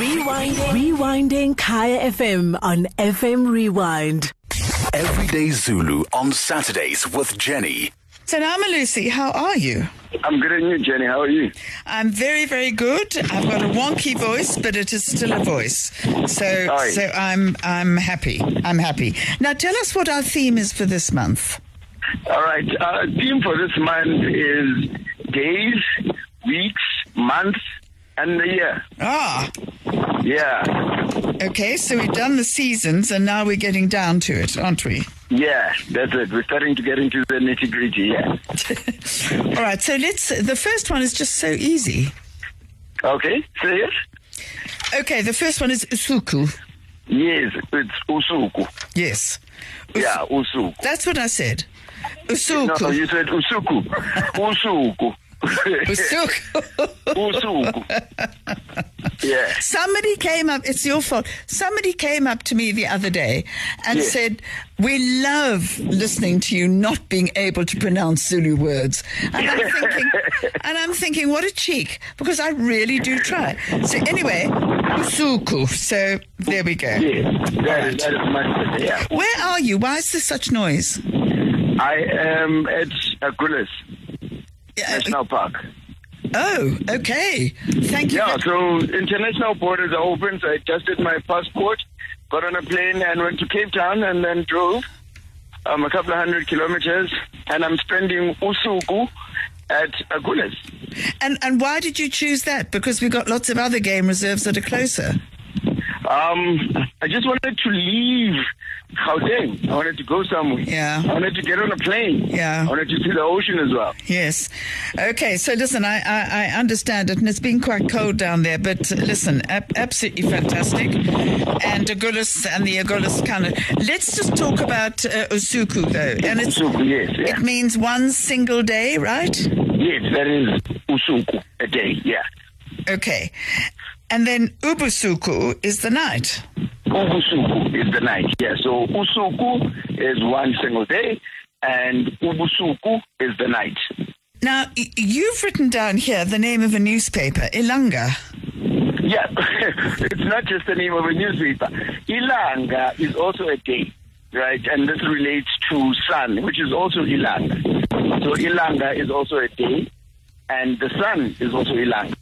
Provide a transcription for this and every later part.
Rewinding. Rewinding Kaya FM on FM Rewind. Everyday Zulu on Saturdays with Jenny. So now, Lucy, how are you? I'm good and you, Jenny. How are you? I'm very, very good. I've got a wonky voice, but it is still a voice. So, Aye. so I'm, I'm happy. I'm happy. Now, tell us what our theme is for this month. All right. Uh, theme for this month is days, weeks, months, and the year. Ah, Yeah. okay. So we've done the seasons, and now we're getting down to it, aren't we? Yeah, that's it. We're starting to get into the nitty gritty. Yeah. All right. So let's. The first one is just so easy. Okay. Say it. Okay. The first one is usuku. Yes, it's usuku. Yes. Yeah, usuku. That's what I said. Usuku. No, you said usuku. usuku. Usuku. usuku. Yeah. Somebody came up, it's your fault. Somebody came up to me the other day and Yes. said, We love listening to you not being able to pronounce Zulu words. And I'm thinking, and I'm thinking, what a cheek, because I really do try. So anyway, Usuku. So there we go. Yes. That is, that is much better. Yeah. Where are you? Why is there such noise? I am at Agulhas Yeah, uh, National Park. Oh, okay. Thank you. Yeah, so international borders are open. So I just did my passport, got on a plane, and went to Cape Town, and then drove um, a couple of hundred kilometers. And I'm spending usuku at Agulhas. And and why did you choose that? Because we've got lots of other game reserves that are closer. Um, I just wanted to leave Gauteng. I wanted to go somewhere. Yeah. I wanted to get on a plane. Yeah. I wanted to see the ocean as well. Yes. Okay. So listen, I, I, I understand it, and it's been quite cold down there. But listen, ab- absolutely fantastic. And Agulhas and the Agulhas kind of. Let's just talk about uh, Usuku though, and it's Usuku, yes, yeah. it means one single day, right? Yes, that is usuku, a day, yeah. Okay. And then Ubusuku is the night. Ubusuku is the night, yeah. So usuku is one single day, and ubusuku is the night. Now you've written down here the name of a newspaper, Ilanga. Yeah, it's not just the name of a newspaper. Ilanga is also a day, right? And this relates to sun, which is also Ilanga. So Ilanga is also a day, and the sun is also Ilanga.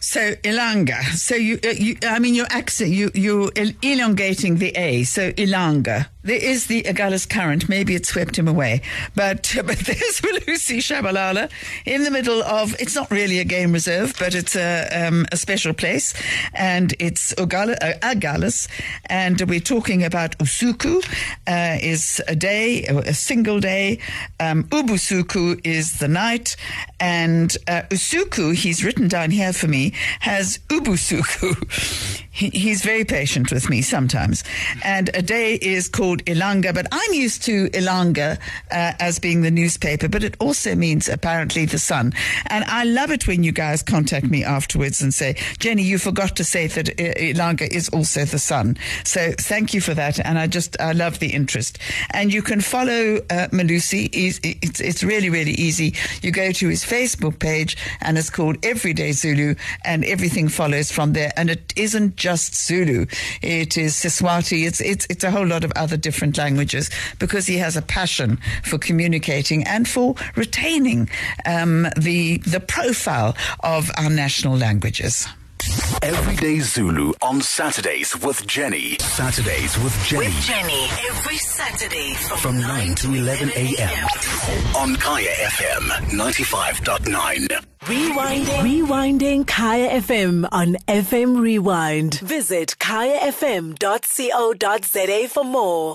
So Ilanga. So you, uh, you I mean, your accent, you you el- elongating the a. So Ilanga. There is the Agulhas current. Maybe it swept him away, but but there's Melusi Tshabalala in the middle of. It's not really a game reserve, but it's a um, a special place, and it's Ugala, uh, Agulhas, and we're talking about Usuku uh, is a day, a single day. Um, Ubusuku is the night, and uh, Usuku. He's written down here for me has Ubusuku. He, he's very patient with me sometimes. And a day is called Ilanga, but I'm used to Ilanga uh, as being the newspaper, but it also means apparently the sun. And I love it when you guys contact me afterwards and say, Jenny, you forgot to say that Ilanga is also the sun. So thank you for that. And I just, I love the interest. And you can follow uh, Melusi. It's, it's really, really easy. You go to his Facebook page and it's called Everyday Zulu and everything follows from there. And it isn't just Zulu. It is Siswati. It's, it's, it's a whole lot of other different languages because he has a passion for communicating and for retaining um, the, the profile of our national languages. Everyday Zulu on Saturdays with Jenny. Saturdays with Jenny. With Jenny every Saturday from, From 9 to 11 a.m. on Kaya FM 95.9. Rewinding. Rewinding Kaya FM on FM Rewind. Visit kayafm.co.za for more.